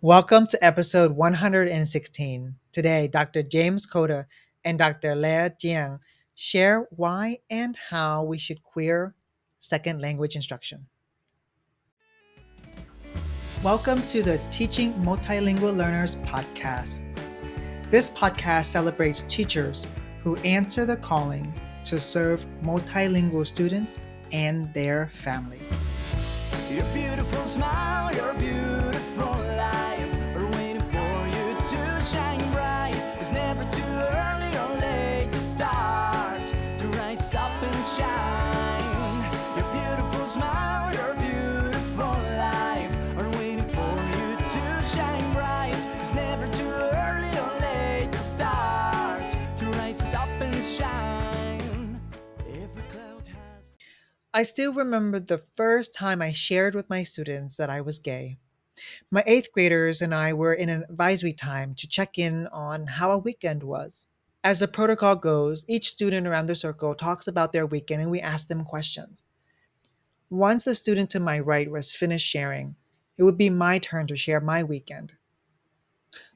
Welcome to episode 116. Today, Dr. James Coda and Dr. Leah Jiang share why and how we should queer second language instruction. Welcome to the Teaching Multilingual Learners podcast. This podcast celebrates teachers who answer the calling to serve multilingual students and their families. I still remember the first time I shared with my students that I was gay. My eighth graders and I were in an advisory time to check in on how our weekend was. As the protocol goes, each student around the circle talks about their weekend and we ask them questions. Once the student to my right was finished sharing, it would be my turn to share my weekend.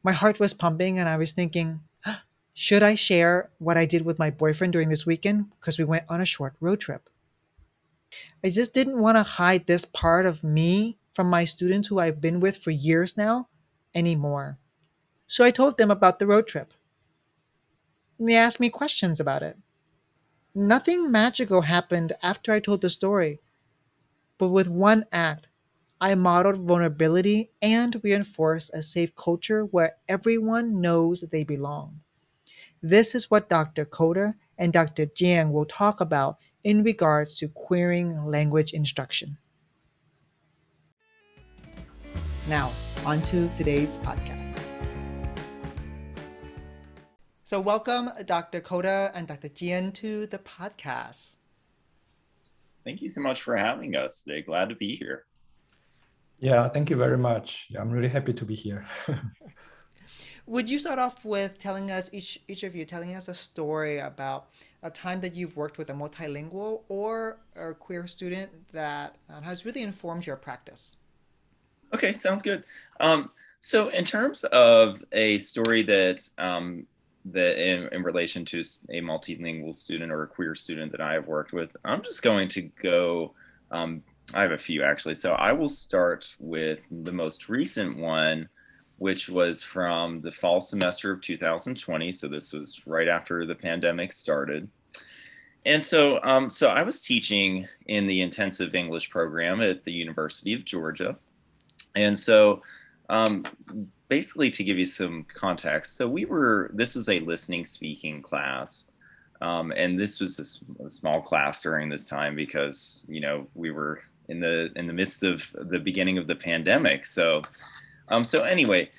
My heart was pumping and I was thinking, should I share what I did with my boyfriend during this weekend? Because we went on a short road trip. I just didn't want to hide this part of me from my students who I've been with for years now anymore. So I told them about the road trip. They asked me questions about it. Nothing magical happened after I told the story, but with one act, I modeled vulnerability and reinforced a safe culture where everyone knows they belong. This is what Dr. Coda and Dr. Jiang will talk about in regards to queering language instruction. Now, on to today's podcast. So, welcome Dr. Coda and Dr. Jiang to the podcast. Thank you so much for having us today. Glad to be here. Yeah, thank you very much. Yeah, I'm really happy to be here. Would you start off with telling us each each of you telling us a story about a time that you've worked with a multilingual or a queer student that um, has really informed your practice? Okay, sounds good. Um, so, in terms of a story that um, that in, in relation to a multilingual student or a queer student that I have worked with, I'm just going to go. Um, I have a few actually. So I will start with the most recent one, which was from the fall semester of 2020. So this was right after the pandemic started. And so, um, so I was teaching in the intensive English program at the University of Georgia. And so, um, basically, to give you some context, so we were, this was a listening speaking class. Um, and this was a, a, small class during this time because, you know, we were in the in the midst of the beginning of the pandemic. So, um, so anyway,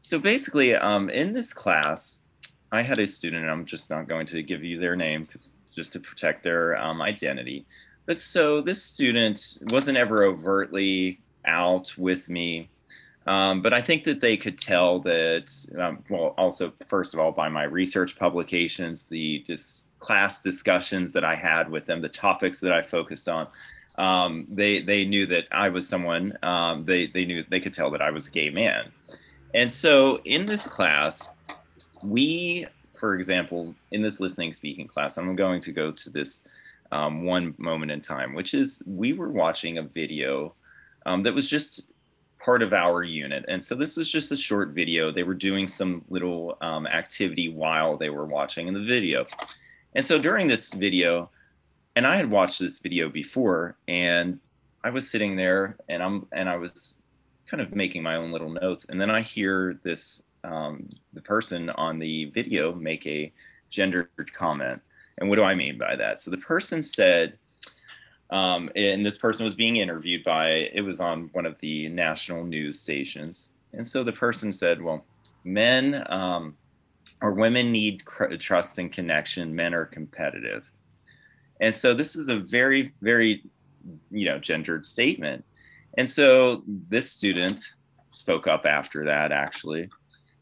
so basically, um, in this class, I had a student, and I'm just not going to give you their name just to protect their um, identity. But so this student wasn't ever overtly out with me. Um, but I think that they could tell that, um, well, also, first of all, by my research publications, the dis- class discussions that I had with them, the topics that I focused on, um, they they knew that I was someone. Um, they they knew they could tell that I was a gay man, and so in this class, we, for example, in this listening speaking class, I'm going to go to this um, one moment in time, which is we were watching a video um, that was just part of our unit. And so this was just a short video. They were doing some little um, activity while they were watching in the video. And so during this video, and I had watched this video before, and I was sitting there, and I'm and I was kind of making my own little notes, and then I hear this um, the person on the video make a gendered comment. And what do I mean by that? So the person said, um, and this person was being interviewed by it was on one of the national news stations, and so the person said, "Well, men um, or women need cr- trust and connection. Men are competitive." And so this is a very, very, you know, gendered statement. And so this student spoke up after that, actually,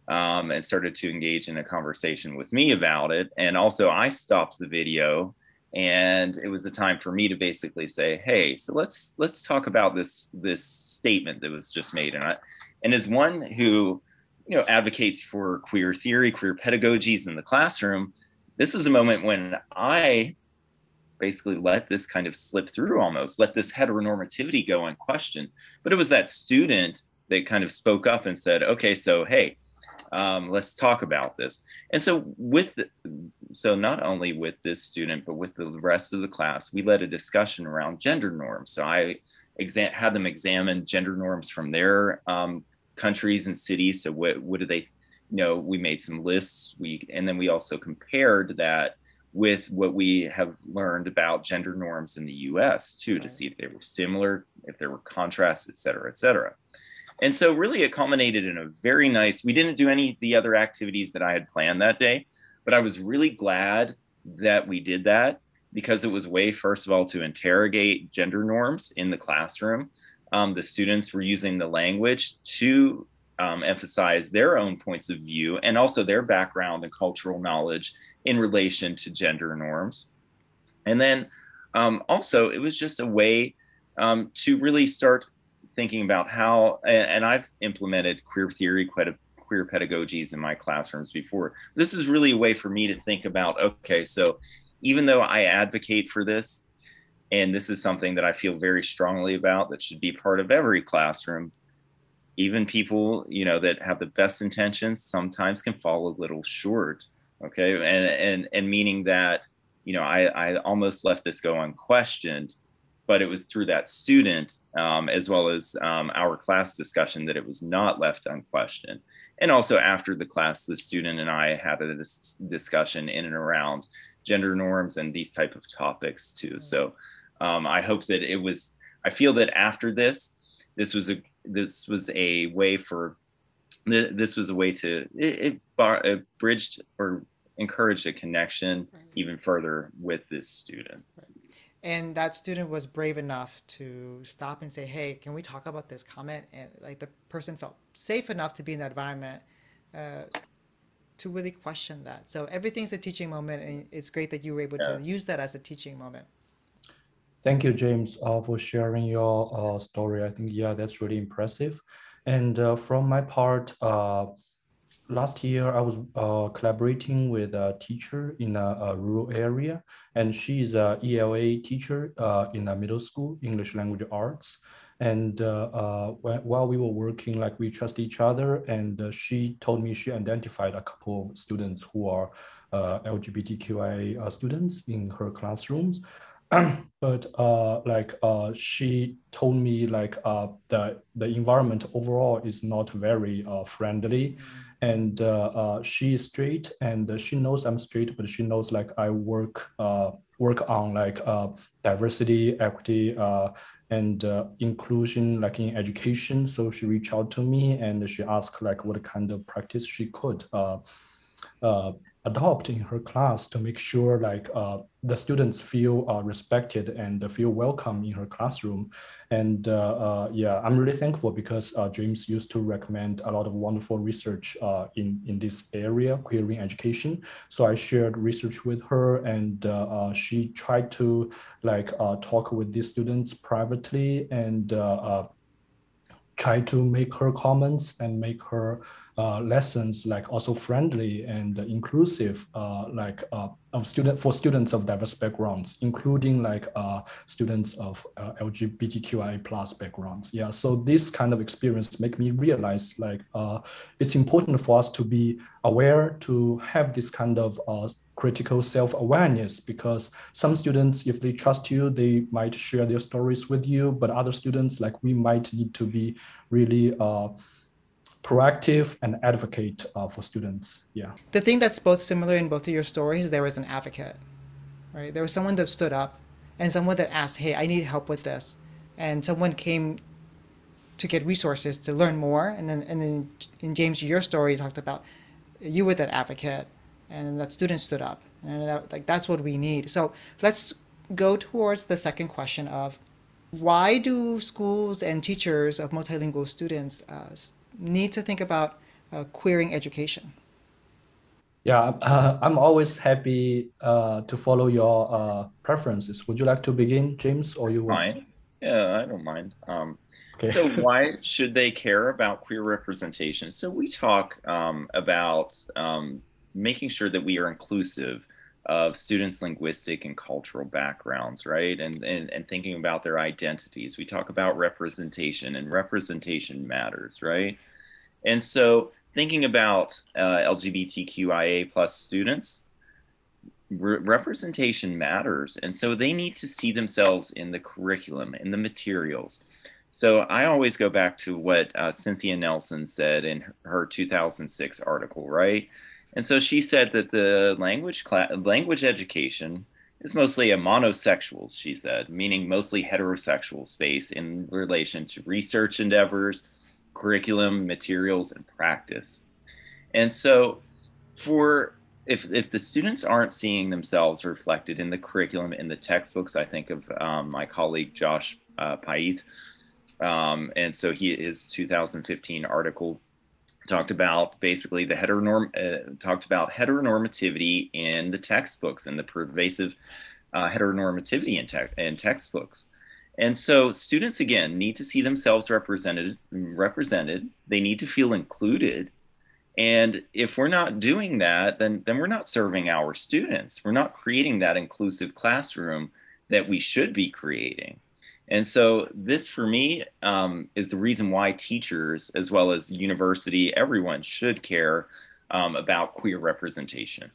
um, and started to engage in a conversation with me about it. And also, I stopped the video, and it was a time for me to basically say, "Hey, so let's let's talk about this this statement that was just made." And I And as one who, you know, advocates for queer theory, queer pedagogies in the classroom, this was a moment when I basically let this kind of slip through almost, let this heteronormativity go unquestioned. But it was that student that kind of spoke up and said, okay, so hey, um, let's talk about this. And so with the, so not only with this student, but with the rest of the class, we led a discussion around gender norms. So I exam- had them examine gender norms from their um, countries and cities. So what, what do they, you know, we made some lists. We and then we also compared that with what we have learned about gender norms in the U.S. too, to see if they were similar, if there were contrasts, et cetera, et cetera. And so really it culminated in a very nice, we didn't do any of the other activities that I had planned that day, but I was really glad that we did that because it was a way, first of all, to interrogate gender norms in the classroom. Um, the students were using the language to um, emphasize their own points of view and also their background and cultural knowledge in relation to gender norms. And then um, also, it was just a way um, to really start thinking about how, and, I've implemented queer theory, quite a, queer pedagogies in my classrooms before. This is really a way for me to think about okay, so even though I advocate for this, and this is something that I feel very strongly about that should be part of every classroom, even people you know that have the best intentions sometimes can fall a little short okay. And and and meaning that you know i i almost left this go unquestioned but it was through that student um, as well as um, our class discussion that it was not left unquestioned. And also after the class the student and i had a dis- discussion in and around gender norms and these type of topics too. So um, i hope that it was i feel that after this this was a this was a way for this was a way to it, it, bar, it bridged or encouraged a connection right. even further with this student right. and that student was brave enough to stop and say hey can we talk about this comment and like the person felt safe enough to be in that environment uh, to really question that so everything's a teaching moment and it's great that you were able yes. to use that as a teaching moment Thank you, James, uh, for sharing your uh, story. I think, yeah, that's really impressive. And uh, from my part, uh, last year I was uh, collaborating with a teacher in a, a, rural area, and she is a ELA teacher uh, in a middle school, English language arts. And when, while we were working, like we trust each other, and she told me she identified a couple of students who are LGBTQI students in her classrooms. but uh, like uh, she told me like uh, the the environment overall is not very uh, friendly, mm-hmm. and uh, uh, she is straight and she knows I'm straight, but she knows like I work uh, work on like uh, diversity, equity, uh, and uh, inclusion like in education. So she reached out to me and she asked like what kind of practice she could. Uh, uh, adopt in her class to make sure like uh, the students feel uh, respected and feel welcome in her classroom. And uh, uh yeah, I'm really thankful because uh, James used to recommend a lot of wonderful research uh, in, in this area, queering education. So I shared research with her and she tried to like talk with these students privately and try to make her comments and make her uh, lessons like also friendly and inclusive uh, like uh, of student for students of diverse backgrounds including like students of lgbtqi plus backgrounds. Yeah so this kind of experience make me realize like it's important for us to be aware to have this kind of critical self-awareness because some students if they trust you they might share their stories with you but other students like we might need to be really uh, proactive and advocate uh, for students. Yeah. The thing that's both similar in both of your stories there was an advocate right? There was someone that stood up and someone that asked hey i need help with this. And someone came to get resources to learn more. And then and then in james your story you talked about you were that advocate and that student stood up. And that, like that's what we need. So let's go towards the second question of why do schools and teachers of multilingual students uh, need to think about uh, queering education yeah uh, i'm always happy uh, to follow your uh, preferences would you like to begin james or you Fine. Yeah, I don't mind. Um, okay. so why should they care about queer representation? So we talk um, about um, making sure that we are inclusive of students' linguistic and cultural backgrounds, right? And, and, and thinking about their identities. We talk about representation, and representation matters, right? And so thinking about uh, LGBTQIA plus students, re- representation matters. And so they need to see themselves in the curriculum, in the materials. So I always go back to what uh, Cynthia Nelson said in her 2006 article, right? And so she said that the language class, language education is mostly a monosexual, she said, meaning mostly heterosexual space in relation to research endeavors, curriculum, materials, and practice. And so for if, if the students aren't seeing themselves reflected in the curriculum in the textbooks, I think of um, my colleague Josh uh, Paiz, um, and so he his 2015 article talked about basically the heteronorm uh, talked about heteronormativity in the textbooks and the pervasive uh, heteronormativity in, te- in textbooks. And so students again need to see themselves represented represented. They need to feel included and if we're not doing that, then, then we're not serving our students. We're not creating that inclusive classroom that we should be creating. And so, this for me um, is the reason why teachers, as well as university, everyone should care um, about queer representation.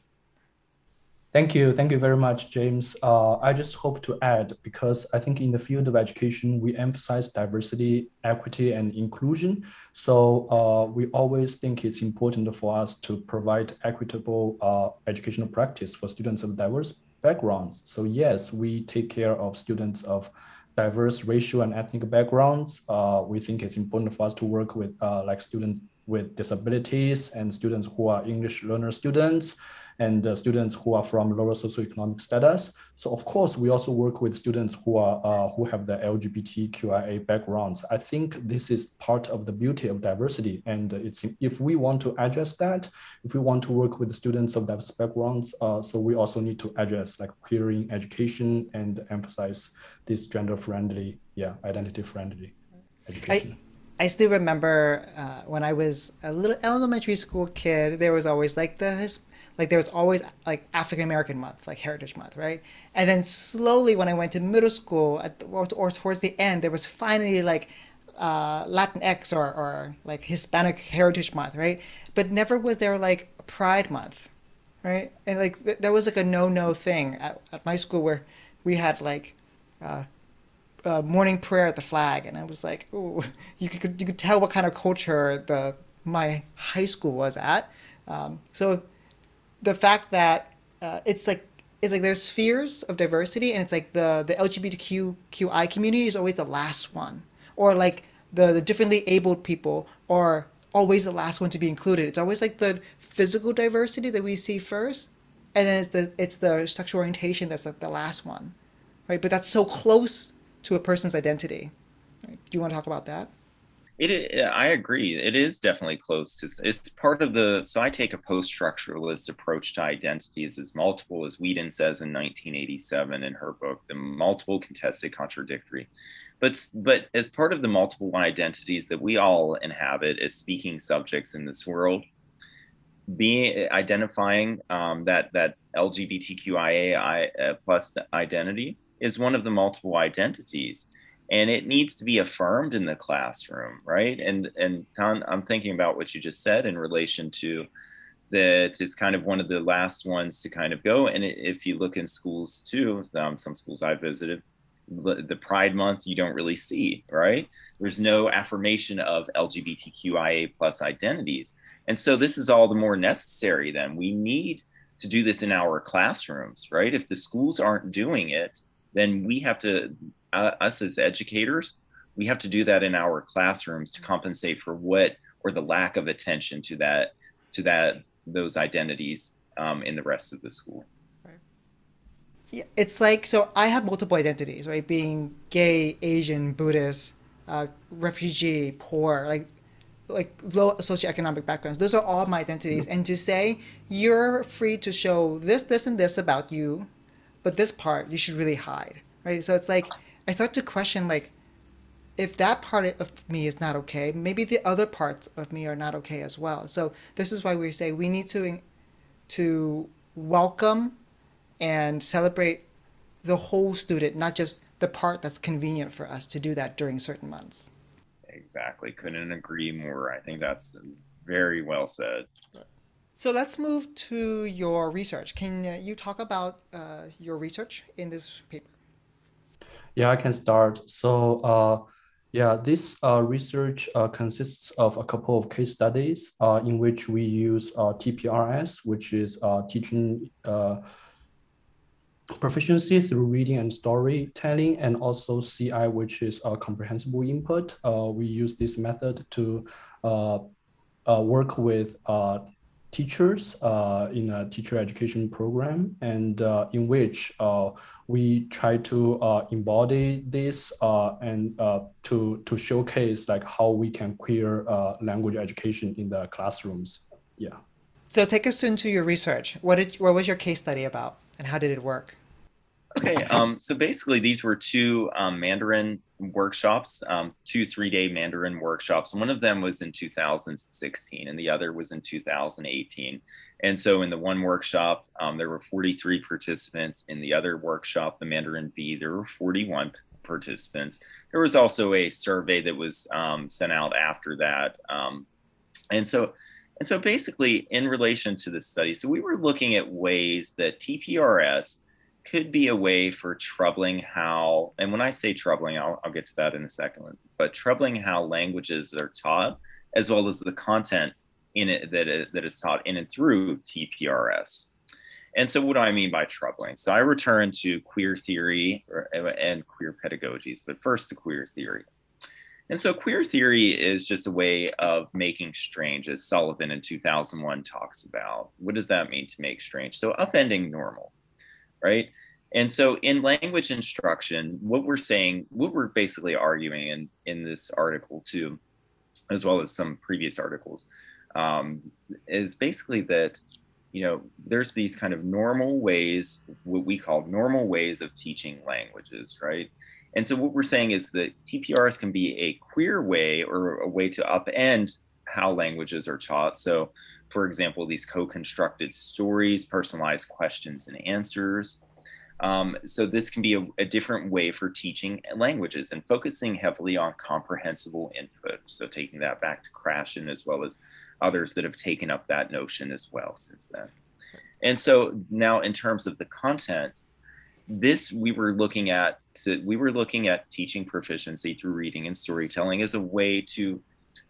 Thank you. Thank you very much, James. Uh, I just hope to add, because I think in the field of education, we emphasize diversity, equity, and inclusion. So uh, we always think it's important for us to provide equitable uh, educational practice for students of diverse backgrounds. So yes, we take care of students of diverse racial and ethnic backgrounds. Uh, we think it's important for us to work with uh, like students with disabilities and students who are English learner students and uh, students who are from lower socioeconomic status. So of course, we also work with students who are uh, who have the LGBTQIA backgrounds. I think this is part of the beauty of diversity, and it's if we want to address that, if we want to work with students of diverse backgrounds, uh, so we also need to address like queering education and emphasize this gender-friendly, yeah, identity-friendly education. I- I still remember uh, when I was a little elementary school kid, there was always like the like there was always like African American month, like Heritage Month, right? And then slowly, when I went to middle school, at, or, or towards the end, there was finally like uh, Latinx or, or like Hispanic Heritage Month, right? But never was there like Pride Month, right? And like th- that was like a no no thing at, at my school where we had like uh, uh, morning prayer at the flag, and I was like, ooh, you could you could tell what kind of culture the my high school was at. Um, so the fact that uh, it's like it's like there's spheres of diversity, and it's like the the LGBTQI community is always the last one, or like the the differently abled people are always the last one to be included. It's always like the physical diversity that we see first, and then it's the it's the sexual orientation that's like the last one, right? But that's so close to a person's identity. Do you want to talk about that? It, I agree. It is definitely close to. It's part of the. So I take a post-structuralist approach to identities as multiple, as Weedon says in 1987 in her book, "The Multiple Contested Contradictory." But but as part of the multiple identities that we all inhabit as speaking subjects in this world, being identifying um, that that LGBTQIA uh, plus identity is one of the multiple identities and it needs to be affirmed in the classroom right? And and i'm thinking about what you just said in relation to that it's kind of one of the last ones to kind of go. And if you look in schools too um, some schools i visited the pride month you don't really see right? There's no affirmation of lgbtqia plus identities. And so this is all the more necessary then. We need to do this in our classrooms right? If the schools aren't doing it then we have to, uh, us as educators, we have to do that in our classrooms to compensate for what or the lack of attention to that to that those identities um, in the rest of the school. Yeah, it's like so. I have multiple identities, right? Being gay, Asian, Buddhist, uh, refugee, poor, like like low socioeconomic backgrounds. Those are all my identities. And to say you're free to show this, this, and this about you but this part you should really hide, right? So it's like I start to question like if that part of me is not okay, maybe the other parts of me are not okay as well. So this is why we say we need to to welcome and celebrate the whole student, not just the part that's convenient for us to do that during certain months. Exactly. Couldn't agree more. I think that's very well said. So let's move to your research. Can uh, you talk about uh, your research in this paper? Yeah, I can start. So, uh, yeah, this uh, research uh, consists of a couple of case studies uh, in which we use TPRS, which is teaching proficiency through reading and storytelling, and also CI, which is a comprehensible input. we use this method to work with teachers uh, in a teacher education program and uh, in which uh, we try to embody this and to, to showcase like how we can queer language education in the classrooms. Yeah. So take us into your research. What did what was your case study about and how did it work? Okay, um, so basically these were two um, Mandarin workshops, um, two three-day Mandarin workshops. One of them was in 2016 and the other was in 2018. And so in the one workshop, um, there were 43 participants. In the other workshop, the Mandarin B, there were 41 participants. There was also a survey that was um, sent out after that. Um, and so and so basically in relation to this study, so we were looking at ways that TPRS could be a way for troubling how, and when I say troubling, I'll, I'll get to that in a second, but troubling how languages are taught, as well as the content in it that, it, that is taught in and through TPRS. And so, what do I mean by troubling? So, I return to queer theory or, and queer pedagogies, but first to queer theory. And so, queer theory is just a way of making strange, as Sullivan in 2001 talks about. What does that mean to make strange? So, upending normal right? And so in language instruction, what we're saying, what we're basically arguing in, in this article too, as well as some previous articles, um, is basically that, you know, there's these kind of normal ways, what we call normal ways of teaching languages, right? And so what we're saying is that TPRS can be a queer way or a way to upend how languages are taught. So for example, these co-constructed stories, personalized questions and answers. Um, so this can be a, a, different way for teaching languages and focusing heavily on comprehensible input. So taking that back to Krashen as well as others that have taken up that notion as well since then. And so now in terms of the content, this we were looking at we were looking at teaching proficiency through reading and storytelling as a way to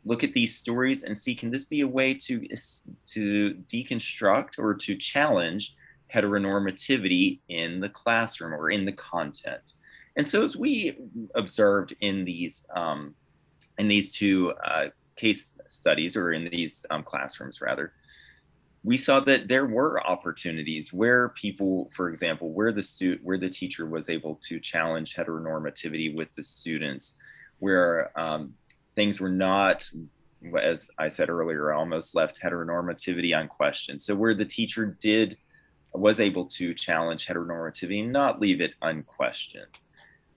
look at these stories and see can this be a way to to deconstruct or to challenge heteronormativity in the classroom or in the content? And so as we observed in these um, in these two uh, case studies or in these um, classrooms rather we saw that there were opportunities where people for example where the student where the teacher was able to challenge heteronormativity with the students where um, things were not as I said earlier, almost left heteronormativity unquestioned. So where the teacher did was able to challenge heteronormativity and not leave it unquestioned.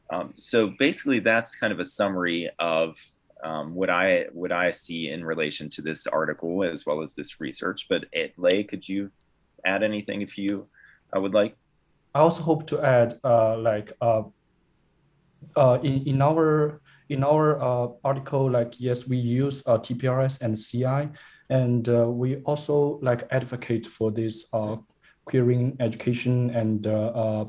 Um, so basically, that's kind of a summary of um, what I what I see in relation to this article as well as this research. But eh, Lei, could you add anything if you uh, would like? I also hope to add, uh, like, uh, uh in in our in our uh, article, like, yes, we use uh, TPRS and CI, and uh, we also like advocate for this uh, queering education and uh, uh,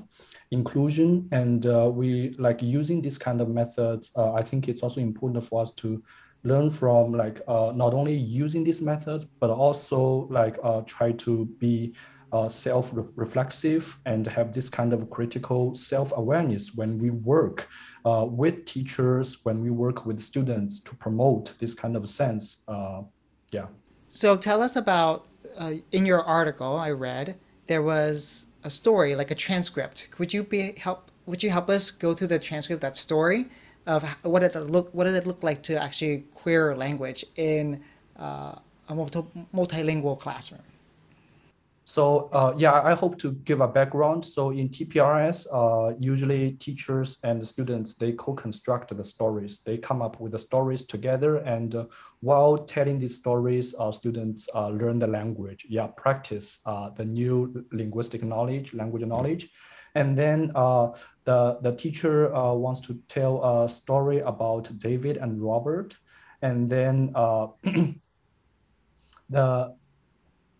inclusion. And we like using this kind of methods. I think it's also important for us to learn from like not only using these methods, but also like try to be uh, self-reflexive and have this kind of critical self-awareness when we work uh, with teachers, when we work with students to promote this kind of sense. Uh, yeah. So tell us about, uh, in your article I read, there was a story, like a transcript. Could you be help? Would you help us go through the transcript, that story, of what did it look? What did it look like to actually queer language in uh, a multi- multilingual classroom? So uh, yeah, I hope to give a background. So in TPRS, uh, usually teachers and students, they co-construct the stories. They come up with the stories together. And uh, while telling these stories, uh, students uh, learn the language, yeah, practice uh, the new linguistic knowledge, language knowledge. And then the, the teacher wants to tell a story about David and Robert. And then the,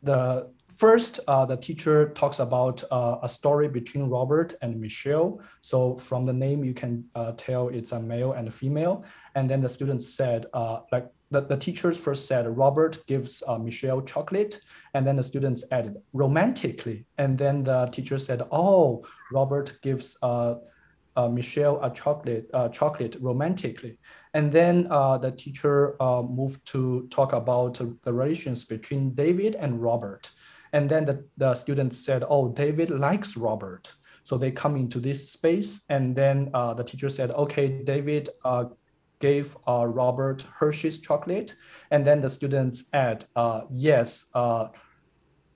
the First, uh, the teacher talks about uh, a story between Robert and Michelle. So from the name, you can uh, tell it's a male and a female. And then the students said, uh, like the, the teachers first said, Robert gives uh, Michelle chocolate. And then the students added romantically. And then the teacher said, oh, Robert gives uh, Michelle a chocolate, chocolate romantically. And then uh, the teacher uh, moved to talk about the relations between David and Robert. And then the, the students said, oh, David likes Robert. So they come into this space. And then uh, the teacher said, okay, David uh, gave uh, Robert Hershey's chocolate. And then the students add, uh, yes, uh,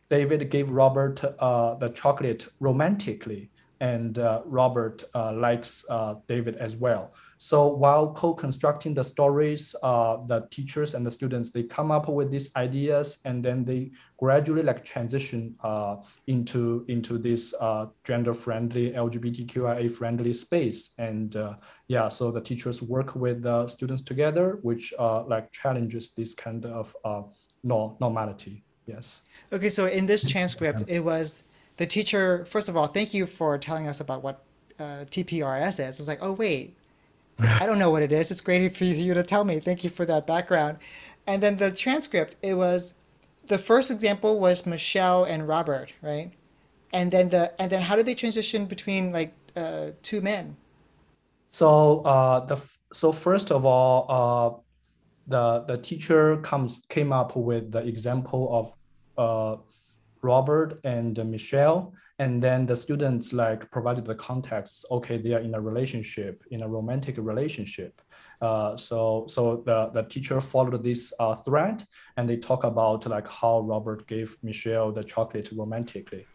David gave Robert uh, the chocolate romantically. And Robert likes David as well. So while co-constructing the stories, uh, the teachers and the students, they come up with these ideas and then they gradually like transition uh, into, into this uh, gender-friendly, LGBTQIA-friendly space. And uh, yeah, so the teachers work with the students together, which uh, like challenges this kind of uh, normality, yes. Okay, so in this transcript, it was the teacher, first of all, thank you for telling us about what TPRS is. I was like, oh wait, I don't know what it is. It's great for you to tell me. Thank you for that background. And then the transcript, it was the first example was Michelle and Robert, right? And then the and then how did they transition between like uh, two men? So uh, the so first of all, uh, the the teacher comes came up with the example of uh, Robert and Michelle, and then the students like provided the context okay they are in a relationship in a romantic relationship. Uh, so so the, the teacher followed this uh, thread and they talk about like how robert gave michelle the chocolate romantically.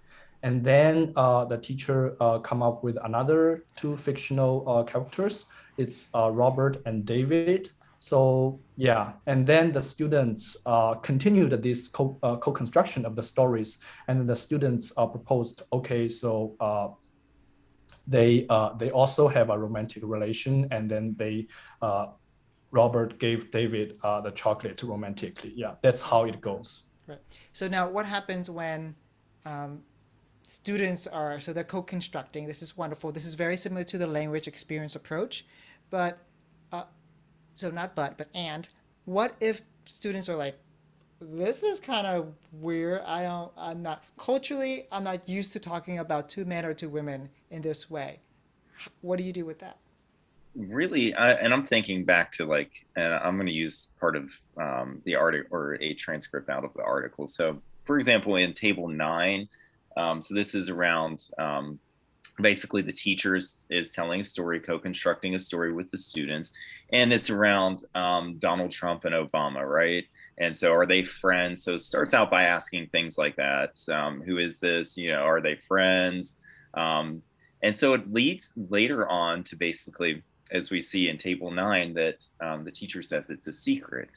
And then uh, the teacher uh, come up with another two fictional uh, characters. It's uh, robert and david so yeah, and then the students uh, continued this co- uh, co-construction of the stories, and the students uh, proposed, okay, so uh, they uh, they also have a romantic relation, and then they uh, Robert gave David the chocolate romantically. Yeah, that's how it goes. Right. So now, what happens when um, students are so they're co-constructing? This is wonderful. This is very similar to the language experience approach, but so not but, but and, what if students are like, this is kind of weird. I don't, I'm not, culturally, I'm not used to talking about two men or two women in this way. What do you do with that? Really, I, and I'm thinking back to like, and I'm going to use part of um, the article or a transcript out of the article. So, for example, in table nine, um, so this is around um, basically the teachers is telling a story co-constructing a story with the students and it's around um, donald trump and obama right? And so are they friends? So it starts out by asking things like that um, who is this? You know are they friends? Um, and so it leads later on to basically as we see in table nine that um, the teacher says it's a secret.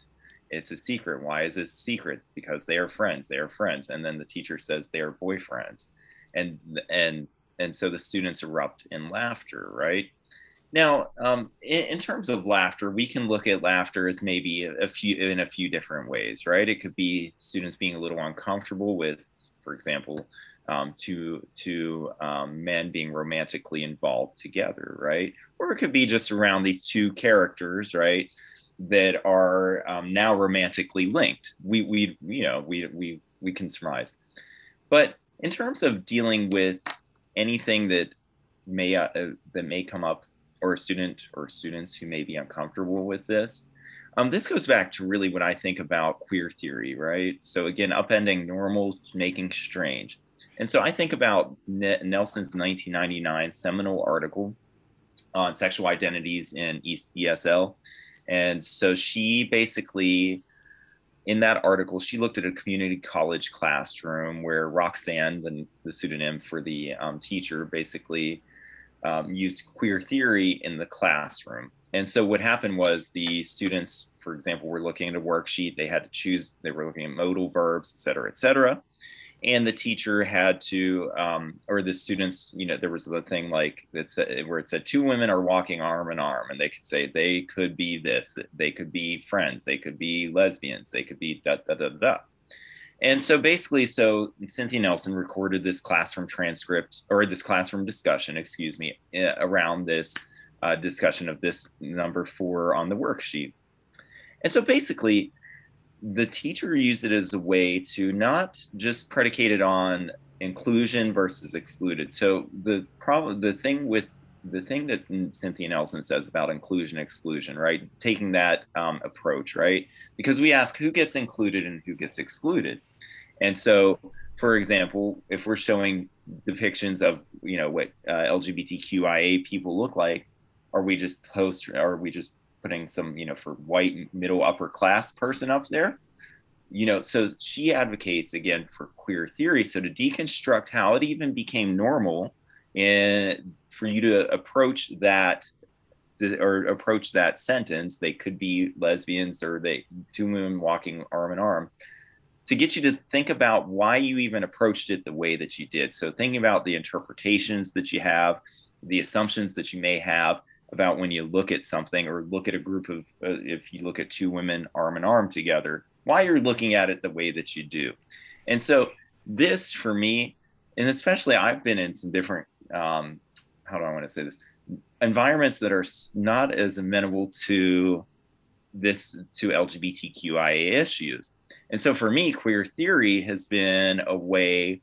It's a secret. Why is this secret? Because they are friends. They are friends. And then the teacher says they are boyfriends. And and and so the students erupt in laughter, right? Now, um, in, in, terms of laughter, we can look at laughter as maybe a, a, few in a few different ways, right? It could be students being a little uncomfortable with, for example, um, two two um, men being romantically involved together, right? Or it could be just around these two characters, right, that are um, now romantically linked. We we you know we we we can surmise, but in terms of dealing with anything that may uh, uh, that may come up or a student or students who may be uncomfortable with this. Um, this goes back to really what I think about queer theory, right? So again, upending normal, making strange. And so I think about Nelson's 1999 seminal article on sexual identities in ESL. And so she basically in that article, she looked at a community college classroom where Roxanne, the, the pseudonym for the um, teacher, basically um, used queer theory in the classroom. And so what happened was the students, for example, were looking at a worksheet. They had to choose, they were looking at modal verbs, et cetera, et cetera and the teacher had to um, or the students you know there was the thing like that said where it said two women are walking arm in arm and they could say they could be this they could be friends they could be lesbians they could be da da da da. And so basically so cynthia nelson recorded this classroom transcript or this classroom discussion excuse me eh, around this uh, discussion of this number four on the worksheet. And so basically the teacher used it as a way to not just predicate it on inclusion versus excluded. So the problem, the thing with the thing that Cynthia Nelson says about inclusion exclusion, right? Taking that um, approach, right? Because we ask who gets included and who gets excluded. And so, for example, if we're showing depictions of you know what uh, LGBTQIA people look like, are we just post? Are we just putting some, you know, for white middle upper class person up there. You know, so she advocates again for queer theory. So to deconstruct how it even became normal and for you to approach that or approach that sentence, they could be lesbians or they two women walking arm in arm to get you to think about why you even approached it the way that you did. So thinking about the interpretations that you have, the assumptions that you may have, about when you look at something or look at a group of uh, if you look at two women arm in arm together why you're looking at it the way that you do. And so this for me and especially i've been in some different um, how do i want to say this? Environments that are not as amenable to this to lgbtqia issues. And so for me queer theory has been a way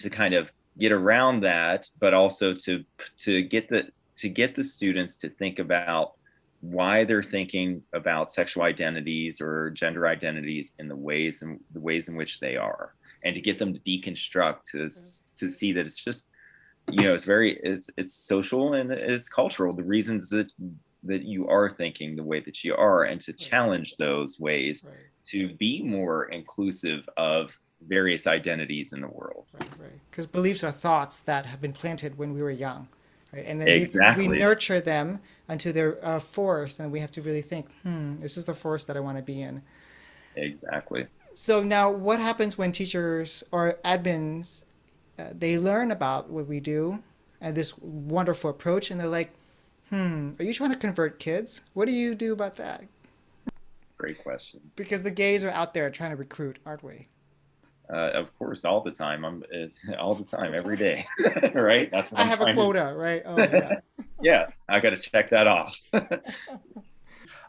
to kind of get around that but also to to get the to get the students to think about why they're thinking about sexual identities or gender identities in the ways in the ways in which they are and to get them to deconstruct to mm-hmm. to see that it's just you know it's very it's it's social and it's cultural. The reasons that that you are thinking the way that you are and to challenge those ways right. to be more inclusive of various identities in the world. Right right. Because beliefs are thoughts that have been planted when we were young right? And then exactly. we, we nurture them until they're a uh, force, and we have to really think, hmm, this is the force that I want to be in. Exactly. So now, what happens when teachers or admins uh, they learn about what we do and this wonderful approach, and they're like, hmm, are you trying to convert kids? What do you do about that? Great question. Because the gays are out there trying to recruit, aren't we? Uh, of course, all the time. I'm uh, all the time, every day, right? That's I have a quota, to... right? Oh, yeah. yeah, I got to check that off.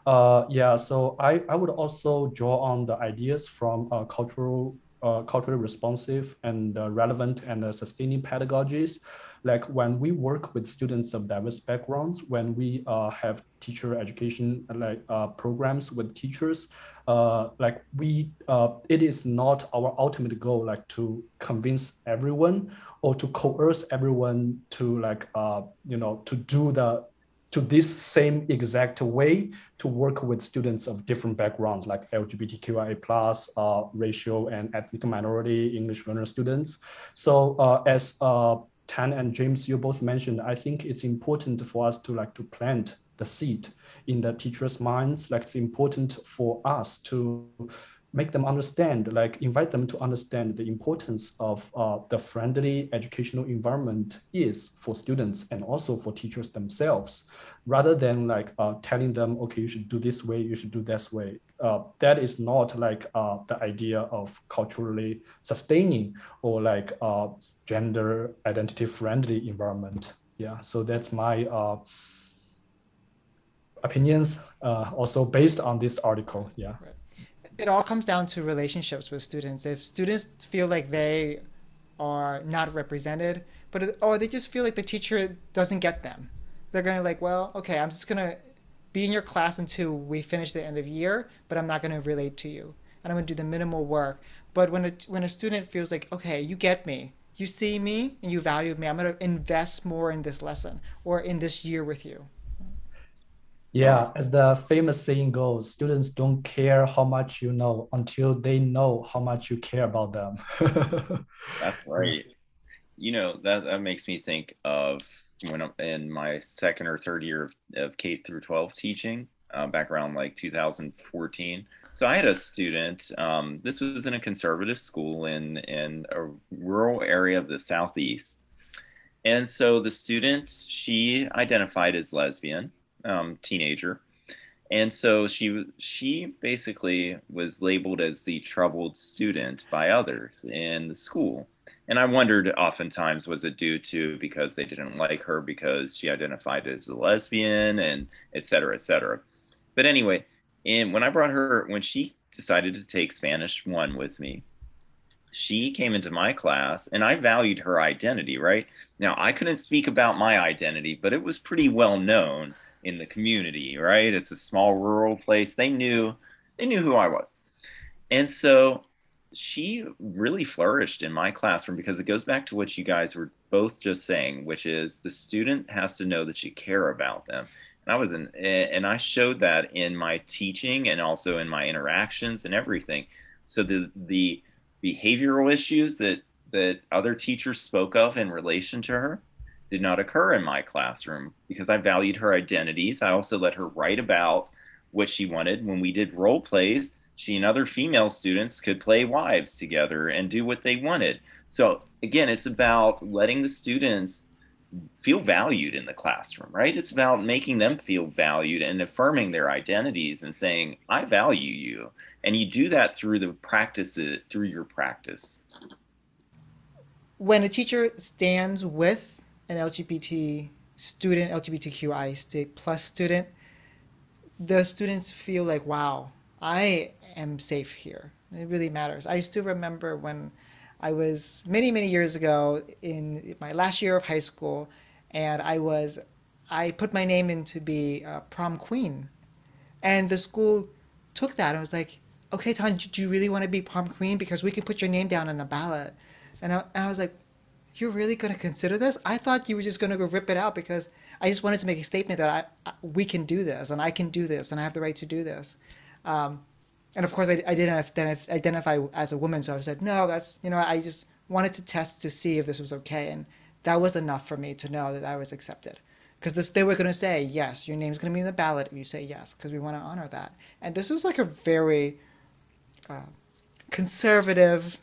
uh, yeah, so I, I would also draw on the ideas from uh, cultural, uh, culturally responsive and uh, relevant and sustaining pedagogies like when we work with students of diverse backgrounds, when we uh, have teacher education like uh, programs with teachers, uh, like we, uh, it is not our ultimate goal like to convince everyone or to coerce everyone to like uh, you know to do the to this same exact way to work with students of different backgrounds like LGBTQIA plus, uh, racial and ethnic minority English learner students. So uh, as uh, Tan and James, you both mentioned, I think it's important for us to like to plant the seed in the teachers' minds. Like it's important for us to make them understand, like invite them to understand the importance of uh, the friendly educational environment is for students and also for teachers themselves, rather than like uh, telling them, okay, you should do this way, you should do this way. Uh, that is not like uh, the idea of culturally sustaining or like uh, gender identity friendly environment. Yeah, so that's my uh, opinions, uh, also based on this article. Yeah. Right. It all comes down to relationships with students. If students feel like they are not represented, but or they just feel like the teacher doesn't get them, they're gonna like, well, okay, I'm just gonna be in your class until we finish the end of year, but I'm not gonna relate to you, and I'm gonna do the minimal work. But when a when a student feels like, okay, you get me, you see me and you value me, I'm going to invest more in this lesson or in this year with you. Yeah, as the famous saying goes, students don't care how much you know until they know how much you care about them. That's right. You know, that, that makes me think of when I'm in my second or third year of, of K through 12 teaching, uh, back around like 2014. So I had a student. Um, this was in a conservative school in in a rural area of the southeast, and so the student she identified as lesbian, um, teenager, and so she she basically was labeled as the troubled student by others in the school. And i wondered oftentimes was it due to because they didn't like her because she identified as a lesbian and et cetera et cetera. But anyway and when i brought her when she decided to take spanish one with me she came into my class and i valued her identity right? Now i couldn't speak about my identity but it was pretty well known in the community, right? It's a small rural place. They knew they knew who I was. And so she really flourished in my classroom because it goes back to what you guys were both just saying, which is the student has to know that you care about them. And I was in, eh, and I showed that in my teaching and also in my interactions and everything. So the the behavioral issues that that other teachers spoke of in relation to her, did not occur in my classroom because I valued her identities. I also let her write about what she wanted. When we did role plays, she and other female students could play wives together and do what they wanted. So, again, it's about letting the students feel valued in the classroom, right? It's about making them feel valued and affirming their identities and saying, I value you. And you do that through the practice, through your practice. When a teacher stands with an LGBT student, LGBTQI plus student, the students feel like, wow, I am safe here. It really matters. I still remember when I was many, many years ago in my last year of high school, and I was, I put my name in to be prom queen. And the school took that and was like, okay, Tan, do you really want to be prom queen? Because we can put your name down on a ballot. And I, and I was like, you're really going to consider this? I thought you were just going to go rip it out because I just wanted to make a statement that I, I, we can do this and I can do this and I have the right to do this. Um, and of course, I, I didn't identify as a woman, so I said, no, that's, you know, I just wanted to test to see if this was okay. And that was enough for me to know that I was accepted. Because they were going to say, yes, your name's going to be in the ballot if you say yes, because we want to honor that. And this was like a very uh, conservative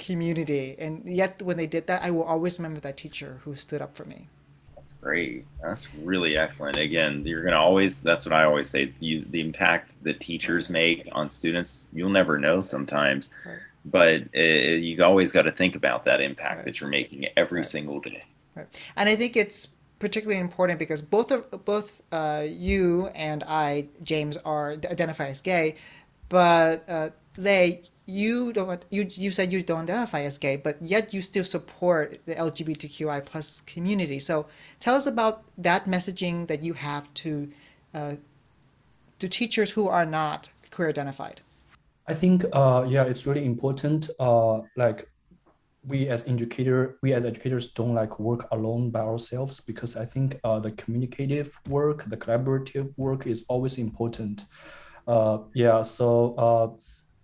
community. And yet, when they did that, I will always remember that teacher who stood up for me. That's great. That's really excellent. Again, you're going to always, that's what I always say, you, the impact that teachers make on students, you'll never know sometimes. Right. But it, you always got to think about that impact right. that you're making every right. single day. Right. And I think it's particularly important because both of both uh, you and I, James, are identify as gay, but uh, Lei, you don't you you said you don't identify as gay, but yet you still support the LGBTQI plus community. So tell us about that messaging that you have to uh, to teachers who are not queer identified. I think uh, yeah, it's really important. Uh, like we as educator, we as educators don't like work alone by ourselves because I think uh, the communicative work, the collaborative work is always important. Uh, yeah, so uh,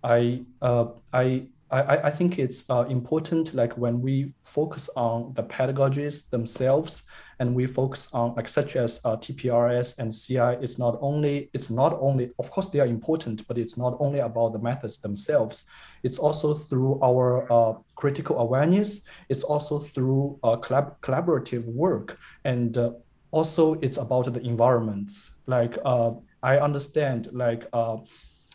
I, uh, I, I, I think it's uh, important like when we focus on the pedagogies themselves and we focus on like such as uh, TPRS and CI it's not only it's not only of course they are important but it's not only about the methods themselves. It's also through our uh, critical awareness. It's also through uh, collab- collaborative work. And uh, also it's about the environments. Like uh, I understand like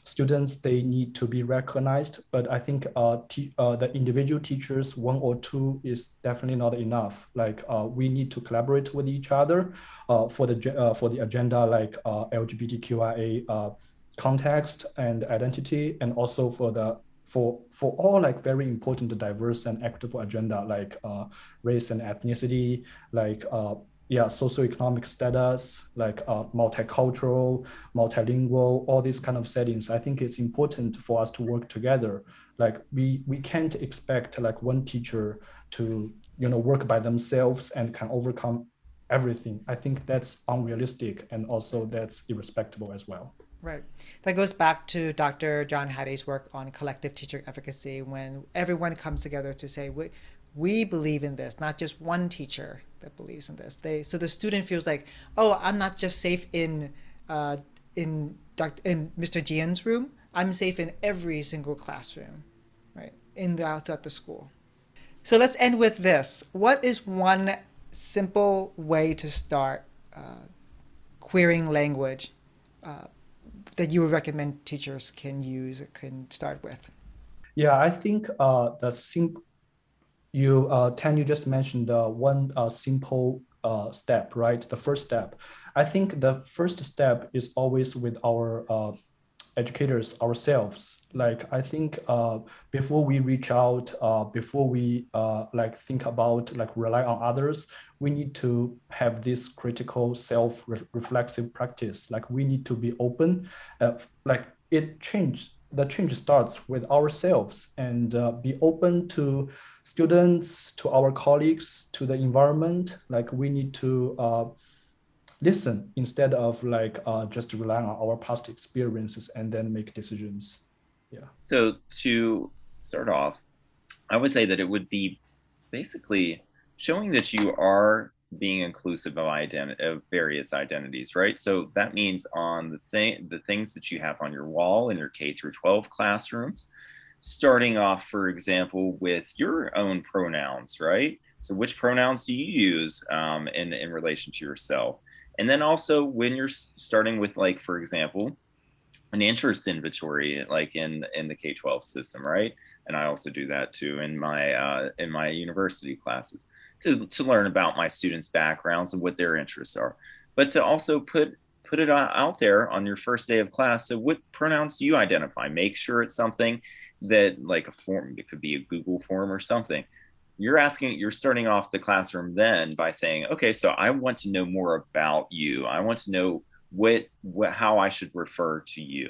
students they need to be recognized but i think uh, uh, the individual teachers one or two is definitely not enough. Like uh, we need to collaborate with each other uh, for the uh, for the agenda like uh, lgbtqia context and identity and also for the for for all like very important diverse and equitable agenda like race and ethnicity like yeah, socioeconomic status, like uh, multicultural, multilingual, all these kind of settings. I think it's important for us to work together. Like we we can't expect like one teacher to you know work by themselves and can overcome everything. I think that's unrealistic and also that's irrespectable as well. Right. That goes back to Dr. John Hattie's work on collective teacher efficacy when everyone comes together to say, we, we believe in this, not just one teacher that believes in this. They so the student feels like, oh, I'm not just safe in uh, in Dr. in Mr. Jiang's room. I'm safe in every single classroom, right? In the throughout the school. So let's end with this. What is one simple way to start uh, queering language uh, that you would recommend teachers can use can start with? Yeah, I think uh, the sim- you uh, Tan, you just mentioned the one uh, simple uh, step, right? The first step. I think the first step is always with our uh, educators ourselves. Like I think uh, before we reach out, uh, before we uh, like think about like rely on others, we need to have this critical self-reflexive practice. Like we need to be open. Uh, like it change. The change starts with ourselves and uh, be open to students, to our colleagues, to the environment. Like we need to uh, listen instead of like uh, just relying on our past experiences and then make decisions. Yeah. So to start off, I would say that it would be basically showing that you are being inclusive of ident- of various identities, right? So that means on the thing the things that you have on your wall in your K through 12 classrooms, starting off, for example, with your own pronouns, right? So which pronouns do you use um, in in relation to yourself? And then also when you're starting with like, for example, an interest inventory, like in in the K-12 system, right? And I also do that too in my uh, in my university classes to to learn about my students' backgrounds and what their interests are, but to also put put it out there on your first day of class. So what pronouns do you identify? Make sure it's something that like a form. It could be a Google form or something you're asking you're starting off the classroom then by saying okay so i want to know more about you i want to know what, what how i should refer to you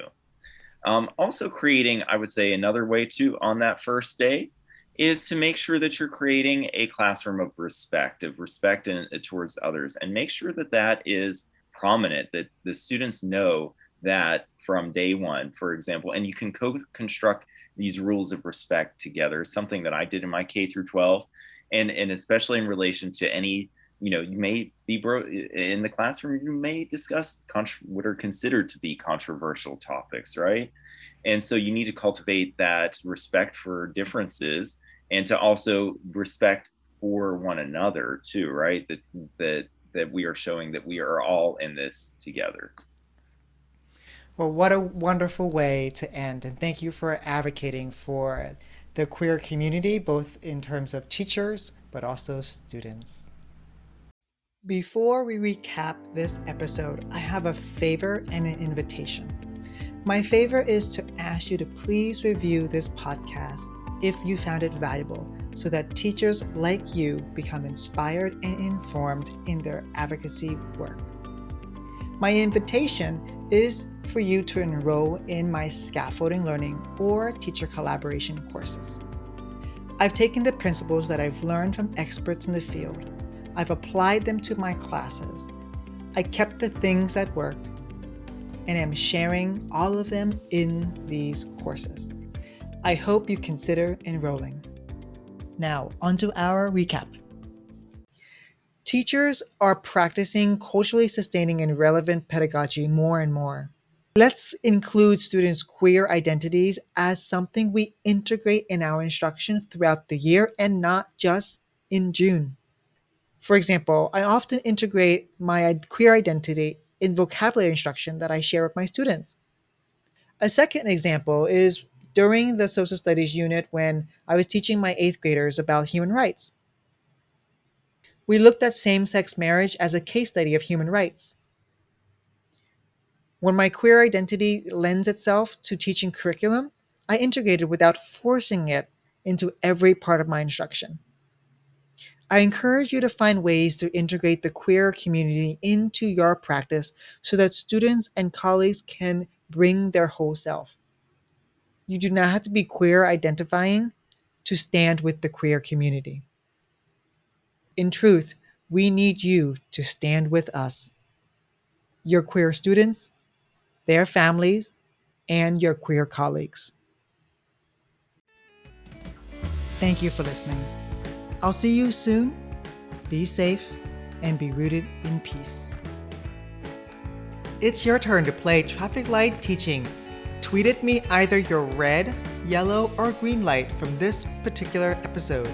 um, also creating i would say another way to on that first day is to make sure that you're creating a classroom of respect of respect in, towards others and make sure that that is prominent that the students know that from day one for example and you can co-construct these rules of respect together something that i did in my k through 12 and and especially in relation to any you know you may be bro in the classroom you may discuss what are considered to be controversial topics right? And so you need to cultivate that respect for differences and to also respect for one another too right? That that that we are showing that we are all in this together well, what a wonderful way to end. And thank you for advocating for the queer community, both in terms of teachers, but also students. Before we recap this episode, I have a favor and an invitation. My favor is to ask you to please review this podcast if you found it valuable so that teachers like you become inspired and informed in their advocacy work. My invitation is for you to enroll in my scaffolding learning or teacher collaboration courses. I've taken the principles that I've learned from experts in the field, I've applied them to my classes, I kept the things that worked, and am sharing all of them in these courses. I hope you consider enrolling. Now, onto our recap. Teachers are practicing culturally sustaining and relevant pedagogy more and more. Let's include students' queer identities as something we integrate in our instruction throughout the year and not just in June. For example, I often integrate my queer identity in vocabulary instruction that I share with my students. A second example is during the social studies unit when I was teaching my eighth graders about human rights. We looked at same sex marriage as a case study of human rights. When my queer identity lends itself to teaching curriculum, I integrate it without forcing it into every part of my instruction. I encourage you to find ways to integrate the queer community into your practice so that students and colleagues can bring their whole self. You do not have to be queer identifying to stand with the queer community. In truth, we need you to stand with us, your queer students, their families, and your queer colleagues. Thank you for listening. I'll see you soon. Be safe and be rooted in peace. It's your turn to play traffic light teaching. Tweet at me either your red, yellow, or green light from this particular episode.